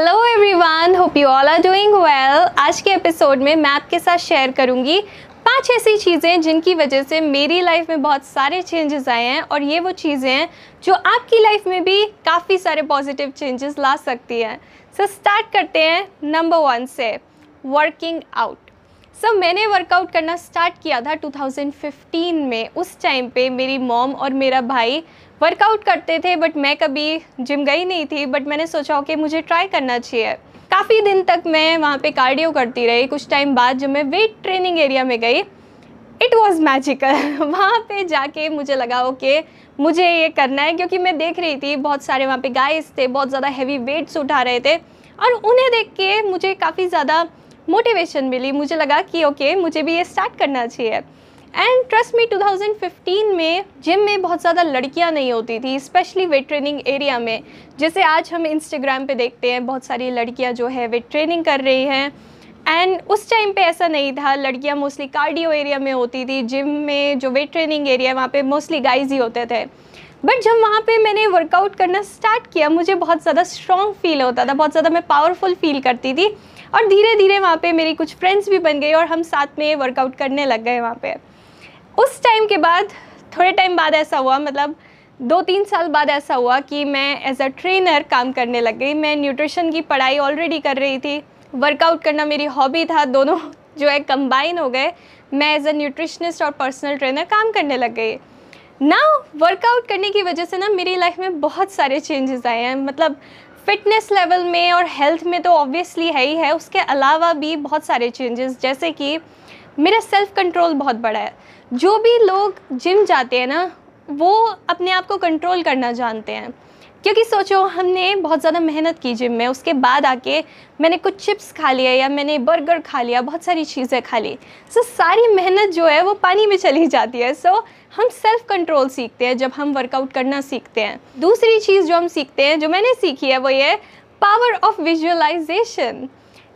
Hello everyone hope you all are doing well आज के episode में मैं आपके साथ शेयर करूँगी पाँच ऐसी चीज़ें जिनकी वजह से मेरी लाइफ में बहुत सारे चेंजेस आए हैं और ये वो चीज़ें हैं जो आपकी लाइफ में भी काफ़ी सारे पॉजिटिव चेंजेस ला सकती हैं। सो so, स्टार्ट करते हैं नंबर वन से वर्किंग आउट सो so, मैंने वर्कआउट करना स्टार्ट किया था 2015 में। उस टाइम पे मेरी मॉम और मेरा भाई वर्कआउट करते थे बट मैं कभी जिम गई नहीं थी बट मैंने सोचा कि मुझे ट्राई करना चाहिए. काफ़ी दिन तक मैं वहाँ पे कार्डियो करती रही। कुछ टाइम बाद जब मैं वेट ट्रेनिंग एरिया में गई इट वॉज़ मैजिकल वहाँ पे जाके मुझे लगा ओके मुझे ये करना है, क्योंकि मैं देख रही थी, बहुत सारे वहाँ पे गाइस थे, बहुत ज़्यादा हैवी वेट्स उठा रहे थे, और उन्हें देख के मुझे काफ़ी ज़्यादा मोटिवेशन मिली। मुझे लगा कि ओके मुझे भी ये स्टार्ट करना चाहिए. एंड ट्रस्ट मी 2015 में जिम में बहुत ज़्यादा लड़कियाँ नहीं होती थी स्पेशली वेट ट्रेनिंग एरिया में। जैसे आज हम इंस्टाग्राम पे देखते हैं, बहुत सारी लड़कियाँ जो है वेट ट्रेनिंग कर रही हैं। एंड उस टाइम पे ऐसा नहीं था, लड़कियाँ मोस्टली कार्डियो एरिया में होती थी। जिम में जो वेट ट्रेनिंग एरिया वहाँ पे मोस्टली गाइज़ ही होते थे। बट जब वहाँ पे मैंने वर्कआउट करना स्टार्ट किया, मुझे बहुत ज़्यादा स्ट्रॉन्ग फील होता था, बहुत ज़्यादा मैं पावरफुल फील करती थी। और धीरे धीरे वहाँ पे मेरी कुछ फ्रेंड्स भी बन गई और हम साथ में वर्कआउट करने लग गए वहाँ पे। उस टाइम के बाद, थोड़े टाइम बाद ऐसा हुआ मतलब दो तीन साल बाद ऐसा हुआ कि मैं एज अ ट्रेनर काम करने लग गई। मैं न्यूट्रिशन की पढ़ाई ऑलरेडी कर रही थी। वर्कआउट करना मेरी हॉबी था, दोनों जो है कंबाइन हो गए। मैं एज अ न्यूट्रिशनिस्ट और पर्सनल ट्रेनर काम करने लग गई। ना वर्कआउट करने की वजह से ना मेरी लाइफ में बहुत सारे चेंजेस आए हैं। मतलब फिटनेस लेवल में और हेल्थ में तो ऑब्वियसली है ही है। उसके अलावा भी बहुत सारे चेंजेस जैसे कि मेरा सेल्फ कंट्रोल बहुत बड़ा है। जो भी लोग जिम जाते हैं ना वो अपने आप को कंट्रोल करना जानते हैं। क्योंकि सोचो हमने बहुत ज़्यादा मेहनत की जिम में उसके बाद आके मैंने कुछ चिप्स खा लिया या मैंने बर्गर खा लिया बहुत सारी चीज़ें खा ली। सो so, सारी मेहनत जो है वो पानी में चली जाती है। सो so, हम सेल्फ कंट्रोल सीखते हैं जब हम वर्कआउट करना सीखते हैं। दूसरी चीज़ जो हम सीखते हैं जो मैंने सीखी है वो ये पावर ऑफ़ विजुअलाइजेशन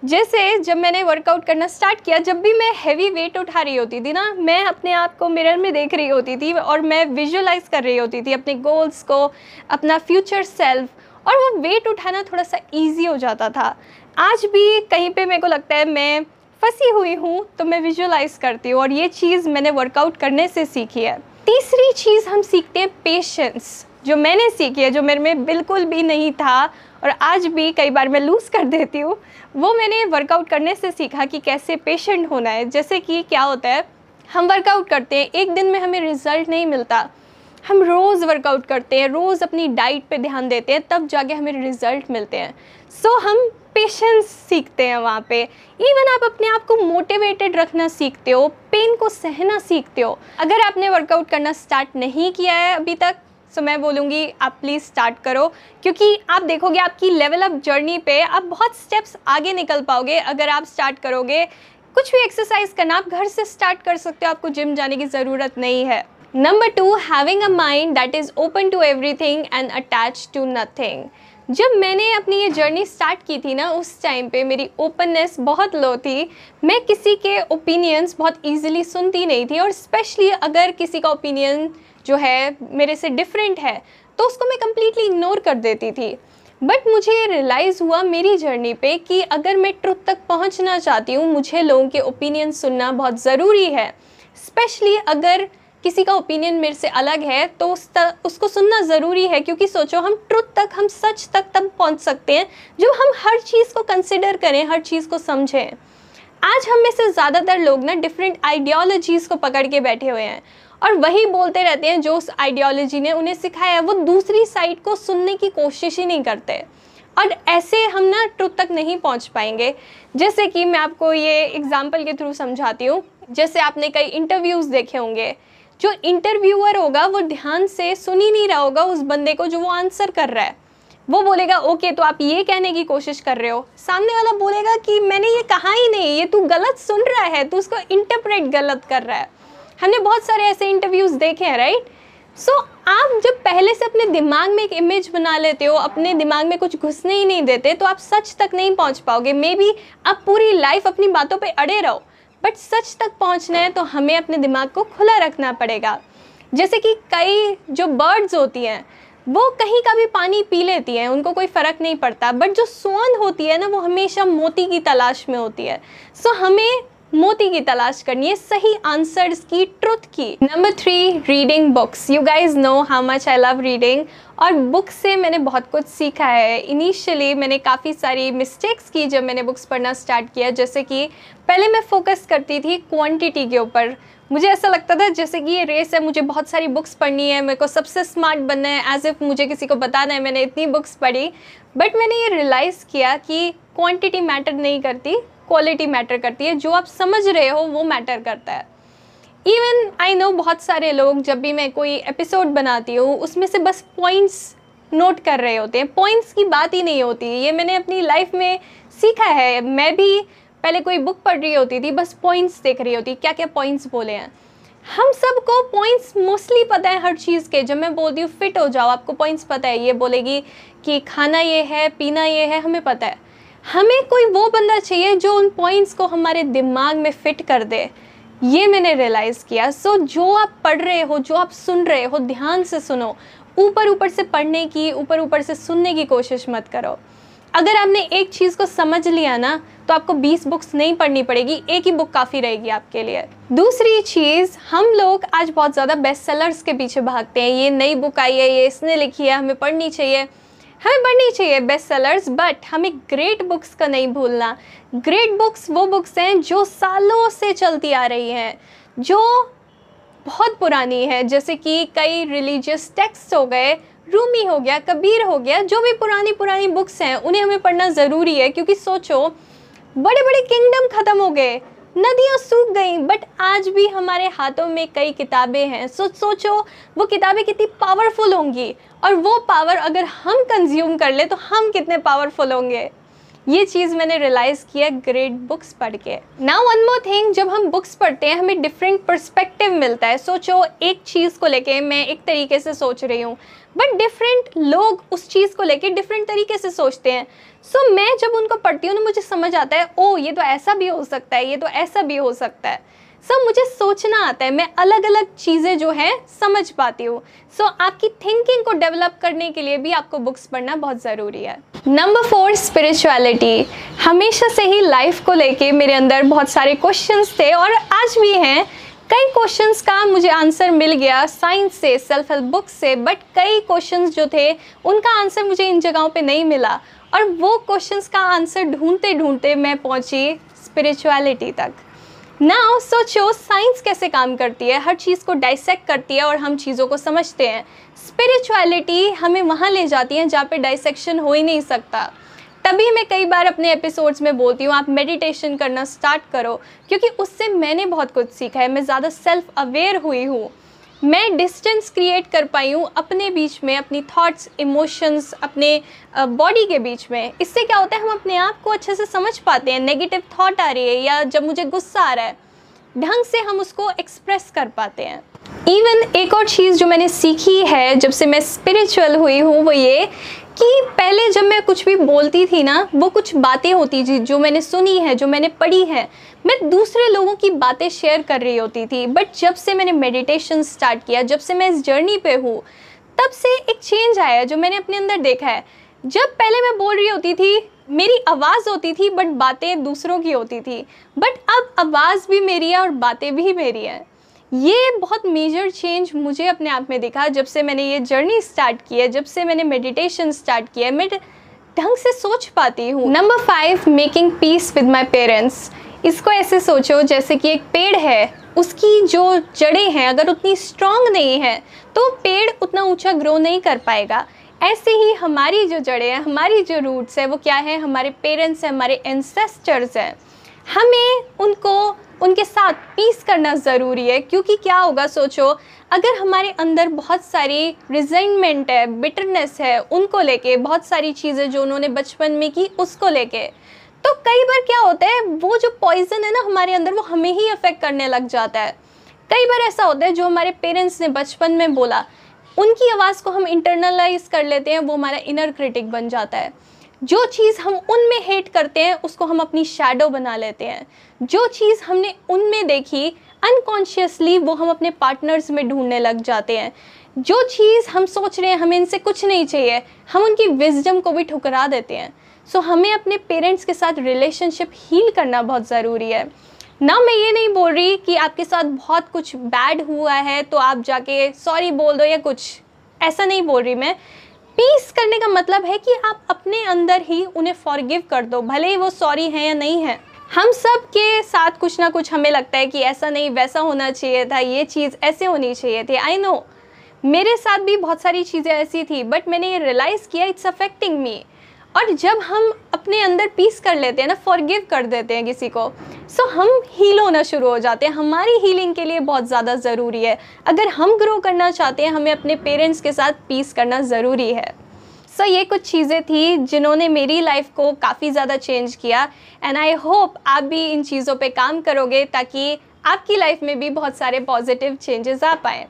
जैसे जब मैंने वर्कआउट करना स्टार्ट किया, जब भी मैं हैवी वेट उठा रही होती थी ना, मैं अपने आप को मिरर में देख रही होती थी और मैं विजुअलाइज कर रही होती थी अपने गोल्स को, अपना फ्यूचर सेल्फ और वो वेट उठाना थोड़ा सा ईजी हो जाता था। आज भी कहीं पे मेरे को लगता है मैं फंसी हुई हूँ तो मैं विजुअलाइज करती हूँ और ये चीज़ मैंने वर्कआउट करने से सीखी है। तीसरी चीज़ हम सीखते हैं पेशेंस जो मैंने सीखी है जो मेरे में बिल्कुल भी नहीं था और आज भी कई बार मैं लूज़ कर देती हूँ वो मैंने वर्कआउट करने से सीखा कि कैसे पेशेंट होना है। जैसे कि क्या होता है हम वर्कआउट करते हैं एक दिन में हमें रिज़ल्ट नहीं मिलता। हम रोज़ वर्कआउट करते हैं रोज़ अपनी डाइट पे ध्यान देते हैं तब जाके हमें रिज़ल्ट मिलते हैं। सो so, हम पेशेंस सीखते हैं वहाँ पे। इवन आप अपने आप को मोटिवेटेड रखना सीखते हो पेन को सहना सीखते हो। अगर आपने वर्कआउट करना स्टार्ट नहीं किया है अभी तक सो मैं बोलूँगी, आप प्लीज़ स्टार्ट करो, क्योंकि आप देखोगे, आपकी लेवल अप जर्नी पे आप बहुत स्टेप्स आगे निकल पाओगे, अगर आप स्टार्ट करोगे। कुछ भी एक्सरसाइज करना, आप घर से स्टार्ट कर सकते हो, आपको जिम जाने की ज़रूरत नहीं है। Number two having a mind that is open to everything and attach to nothing जब मैंने अपनी ये जर्नी स्टार्ट की थी ना, उस टाइम पे मेरी ओपननेस बहुत लो थी। मैं किसी के ओपिनियंस बहुत इजीली सुनती नहीं थी, और स्पेशली अगर किसी का ओपिनियन जो है मेरे से डिफरेंट है तो उसको मैं कम्प्लीटली इग्नोर कर देती थी। बट मुझे ये रियलाइज़ हुआ मेरी जर्नी पे कि अगर मैं ट्रुथ तक पहुँचना चाहती हूँ मुझे लोगों के ओपिनियन सुनना बहुत ज़रूरी है। स्पेशली अगर किसी का ओपिनियन मेरे से अलग है तो उस तक, उसको सुनना ज़रूरी है क्योंकि सोचो हम ट्रुथ तक हम सच तक तब पहुँच सकते हैं जो हम हर चीज़ को कंसिडर करें हर चीज़ को समझें। आज हम में से ज़्यादातर लोग ना डिफरेंट आइडियोलॉजीज़ को पकड़ के बैठे हुए हैं। और वही बोलते रहते हैं, जो उस आइडियोलॉजी ने उन्हें सिखाया है वो दूसरी साइड को सुनने की कोशिश ही नहीं करते। और ऐसे हम ना ट्रुथ तक नहीं पहुँच पाएँगे। जैसे कि मैं आपको ये एग्ज़ाम्पल के थ्रू समझाती हूँ। जैसे आपने कई इंटरव्यूज़ देखे होंगे। जो इंटरव्यूअर होगा, वो ध्यान से सुन ही नहीं रहा होगा उस बंदे को जो वो आंसर कर रहा है। वो बोलेगा ओके तो आप ये कहने की कोशिश कर रहे हो। सामने वाला बोलेगा कि मैंने ये कहा ही नहीं ये तू गलत सुन रहा है तू उसको इंटरप्रेट गलत कर रहा है। हमने बहुत सारे ऐसे इंटरव्यूज़ देखे हैं राइट सो so, आप जब पहले से अपने दिमाग में एक इमेज बना लेते हो अपने दिमाग में कुछ घुसने ही नहीं देते तो आप सच तक नहीं पहुँच पाओगे। मे बी आप पूरी लाइफ अपनी बातों पे अड़े रहो बट सच तक पहुँचना है तो हमें अपने दिमाग को खुला रखना पड़ेगा। जैसे कि कई जो बर्ड्स होती हैं वो कहीं का भी पानी पी लेती हैं उनको कोई फ़र्क नहीं पड़ता बट जो स्वान होती है ना वो हमेशा मोती की तलाश में होती है। सो so, हमें मोती की तलाश करनी है सही आंसर्स की ट्रुथ की। Number three reading books you guys know how much I love reading और बुक से मैंने बहुत कुछ सीखा है। इनिशियली मैंने काफ़ी सारी मिस्टेक्स की जब मैंने बुक्स पढ़ना स्टार्ट किया जैसे कि पहले मैं फोकस करती थी क्वांटिटी के ऊपर। मुझे ऐसा लगता था जैसे कि ये रेस है, मुझे बहुत सारी बुक्स पढ़नी है, मेरे को सबसे स्मार्ट बनना है एज इफ़ मुझे किसी को बताना है, मैंने इतनी बुक्स पढ़ी। बट मैंने ये रियलाइज़ किया कि क्वांटिटी मैटर नहीं करती क्वालिटी मैटर करती है। जो आप समझ रहे हो, वो मैटर करता है। इवन आई नो बहुत सारे लोग, जब भी मैं कोई एपिसोड बनाती हूँ, उसमें से बस पॉइंट्स नोट कर रहे होते हैं। पॉइंट्स की बात ही नहीं होती। ये मैंने अपनी लाइफ में सीखा है। मैं भी पहले कोई बुक पढ़ रही होती थी बस पॉइंट्स देख रही होती क्या क्या पॉइंट्स बोले हैं। हम सबको पॉइंट्स मोस्टली पता है हर चीज़ के जब मैं बोलती हूँ फिट हो जाओ आपको पॉइंट्स पता है। ये बोलेगी कि खाना ये है पीना ये है हमें पता है। हमें कोई वो बंदा चाहिए जो उन पॉइंट्स को हमारे दिमाग में फिट कर दे। ये मैंने रियलाइज़ किया। सो so, जो आप पढ़ रहे हो जो आप सुन रहे हो ध्यान से सुनो। ऊपर ऊपर से पढ़ने की ऊपर ऊपर से सुनने की कोशिश मत करो। अगर आपने एक चीज़ को समझ लिया ना तो आपको 20 बुक्स नहीं पढ़नी पड़ेगी, एक ही बुक काफ़ी रहेगी आपके लिए। दूसरी चीज़, हम लोग आज बहुत ज़्यादा बेस्ट सेलर्स के पीछे भागते हैं। ये नई बुक आई है, ये इसने लिखी है, हमें पढ़नी चाहिए। हमें पढ़नी चाहिए बेस्ट सेलर्स बट हमें ग्रेट बुक्स का नहीं भूलना। ग्रेट बुक्स वो बुक्स हैं जो सालों से चलती आ रही हैं, जो बहुत पुरानी है। जैसे कि कई रिलीजियस टेक्स्ट हो गए रूमी हो गया कबीर हो गया, जो भी पुरानी पुरानी बुक्स हैं, उन्हें हमें पढ़ना ज़रूरी है, क्योंकि सोचो बड़े बड़े किंगडम ख़त्म हो गए। नदियाँ सूख गई बट आज भी हमारे हाथों में कई किताबें हैं। सो, सोचो, वो किताबें कितनी पावरफुल होंगी। और वो पावर अगर हम कंज्यूम कर ले तो हम कितने पावरफुल होंगे? ये चीज़ मैंने रियलाइज़ किया ग्रेट बुक्स पढ़ के। ना वन मोर थिंग जब हम बुक्स पढ़ते हैं, हमें डिफरेंट परस्पेक्टिव मिलता है। सोचो, एक चीज़ को लेके मैं एक तरीके से सोच रही हूँ। बट डिफरेंट लोग उस चीज़ को लेके डिफरेंट तरीके से सोचते हैं। सो so, मैं जब उनको पढ़ती हूँ ना मुझे समझ आता है ओ ये तो ऐसा भी हो सकता है ये तो ऐसा भी हो सकता है। सब so, मुझे सोचना आता है मैं अलग अलग चीज़ें जो हैं समझ पाती हूँ। सो so, आपकी थिंकिंग को डेवलप करने के लिए भी आपको बुक्स पढ़ना बहुत ज़रूरी है। नंबर फोर स्पिरिचुअलिटी हमेशा से ही लाइफ को लेके मेरे अंदर बहुत सारे क्वेश्चंस थे और आज भी हैं। कई क्वेश्चंस का मुझे आंसर मिल गया साइंस से सेल्फ हेल्प बुक से बट कई क्वेश्चंस जो थे, उनका आंसर मुझे इन जगहों पे नहीं मिला। और वो क्वेश्चंस का आंसर ढूंढते ढूंढते मैं पहुँची स्पिरिचुअलिटी तक। ना सोचो साइंस कैसे काम करती है? हर चीज़ को डाइसेक्ट करती है और हम चीज़ों को समझते हैं। स्पिरिचुअलिटी हमें वहाँ ले जाती है जहाँ पे डाइसेक्शन हो ही नहीं सकता। तभी मैं कई बार अपने एपिसोड्स में बोलती हूँ, आप मेडिटेशन करना स्टार्ट करो, क्योंकि उससे मैंने बहुत कुछ सीखा है, मैं ज़्यादा सेल्फ अवेयर हुई हूँ। मैं डिस्टेंस क्रिएट कर पाई हूँ अपने बीच में, अपनी थॉट्स इमोशंस अपने बॉडी के बीच में। इससे क्या होता है, हम अपने आप को अच्छे से समझ पाते हैं नेगेटिव थॉट आ रही है या जब मुझे गुस्सा आ रहा है, ढंग से हम उसको एक्सप्रेस कर पाते हैं। इवन एक और चीज़ जो मैंने सीखी है, जब से मैं स्पिरिचुअल हुई हूँ, वो ये कि पहले जब मैं कुछ भी बोलती थी ना, वो कुछ बातें होती थी, जो मैंने सुनी है, जो मैंने पढ़ी है, मैं दूसरे लोगों की बातें शेयर कर रही होती थी। बट जब से मैंने मेडिटेशन स्टार्ट किया, जब से मैं इस जर्नी पे हूँ, तब से एक चेंज आया जो मैंने अपने अंदर देखा है। जब पहले मैं बोल रही होती थी, मेरी आवाज़ होती थी बट बातें दूसरों की होती थी। बट अब आवाज़ भी मेरी है और बातें भी मेरी हैं। ये बहुत मेजर चेंज मुझे अपने आप में दिखा जब से मैंने ये जर्नी स्टार्ट की है, जब से मैंने मेडिटेशन स्टार्ट किया है, मैं ढंग से सोच पाती हूँ। Number five making peace with my parents इसको ऐसे सोचो जैसे कि एक पेड़ है, उसकी जो जड़ें हैं, अगर उतनी स्ट्रांग नहीं है तो पेड़ उतना ऊँचा ग्रो नहीं कर पाएगा। ऐसे ही हमारी जो जड़ें हैं, हमारी जो रूट्स है, वो क्या है? हमारे पेरेंट्स हैं, हमारे एंसेस्टर्स हैं। हमें उनको, उनके साथ पीस करना ज़रूरी है, क्योंकि क्या होगा सोचो, अगर हमारे अंदर बहुत सारी रिजेंटमेंट है बिटरनेस है, उनको लेके, बहुत सारी चीज़ें जो उन्होंने बचपन में की उसको लेके तो कई बार क्या होता है, वो जो पॉइजन है ना हमारे अंदर, वो हमें ही अफेक्ट करने लग जाता है। कई बार ऐसा होता है, जो हमारे पेरेंट्स ने बचपन में बोला, उनकी आवाज़ को हम इंटरनलाइज कर लेते हैं, वो हमारा इनर क्रिटिक बन जाता है। जो चीज़ हम उनमें हेट करते हैं उसको हम अपनी शेडो बना लेते हैं। जो चीज़ हमने उनमें देखी अनकॉन्शियसली वो हम अपने पार्टनर्स में ढूँढने लग जाते हैं। जो चीज़ हम सोच रहे हैं हमें इनसे कुछ नहीं चाहिए हम उनकी विजडम को भी ठुकरा देते हैं। सो so, हमें अपने पेरेंट्स के साथ रिलेशनशिप हील करना बहुत ज़रूरी है। ना मैं ये नहीं बोल रही कि आपके साथ बहुत कुछ बैड हुआ है तो आप जाके सॉरी बोल दो या कुछ। ऐसा नहीं बोल रही मैं। पीस करने का मतलब है कि आप अपने अंदर ही उन्हें फॉरगिव कर दो, भले ही वो सॉरी हैं या नहीं है। हम सब के साथ कुछ ना कुछ हमें लगता है कि ऐसा नहीं, वैसा होना चाहिए था, ये चीज़ ऐसे होनी चाहिए थी। आई नो मेरे साथ भी बहुत सारी चीज़ें ऐसी थी बट मैंने ये रियलाइज़ किया इट्स अफेक्टिंग मी और जब हम अपने अंदर पीस कर लेते हैं ना फॉरगिव कर देते हैं किसी को सो so हम हील होना शुरू हो जाते हैं। हमारी हीलिंग के लिए बहुत ज़्यादा ज़रूरी है। अगर हम ग्रो करना चाहते हैं हमें अपने पेरेंट्स के साथ पीस करना ज़रूरी है। सो so, ये कुछ चीज़ें थी जिन्होंने मेरी लाइफ को काफ़ी ज़्यादा चेंज किया। एंड आई होप आप भी इन चीज़ों पे काम करोगे ताकि आपकी लाइफ में भी बहुत सारे पॉजिटिव चेंजेस आ पाएँ।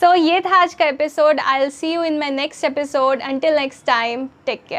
सो so, ये था आज का episode I'll see you in my next episode until next time take care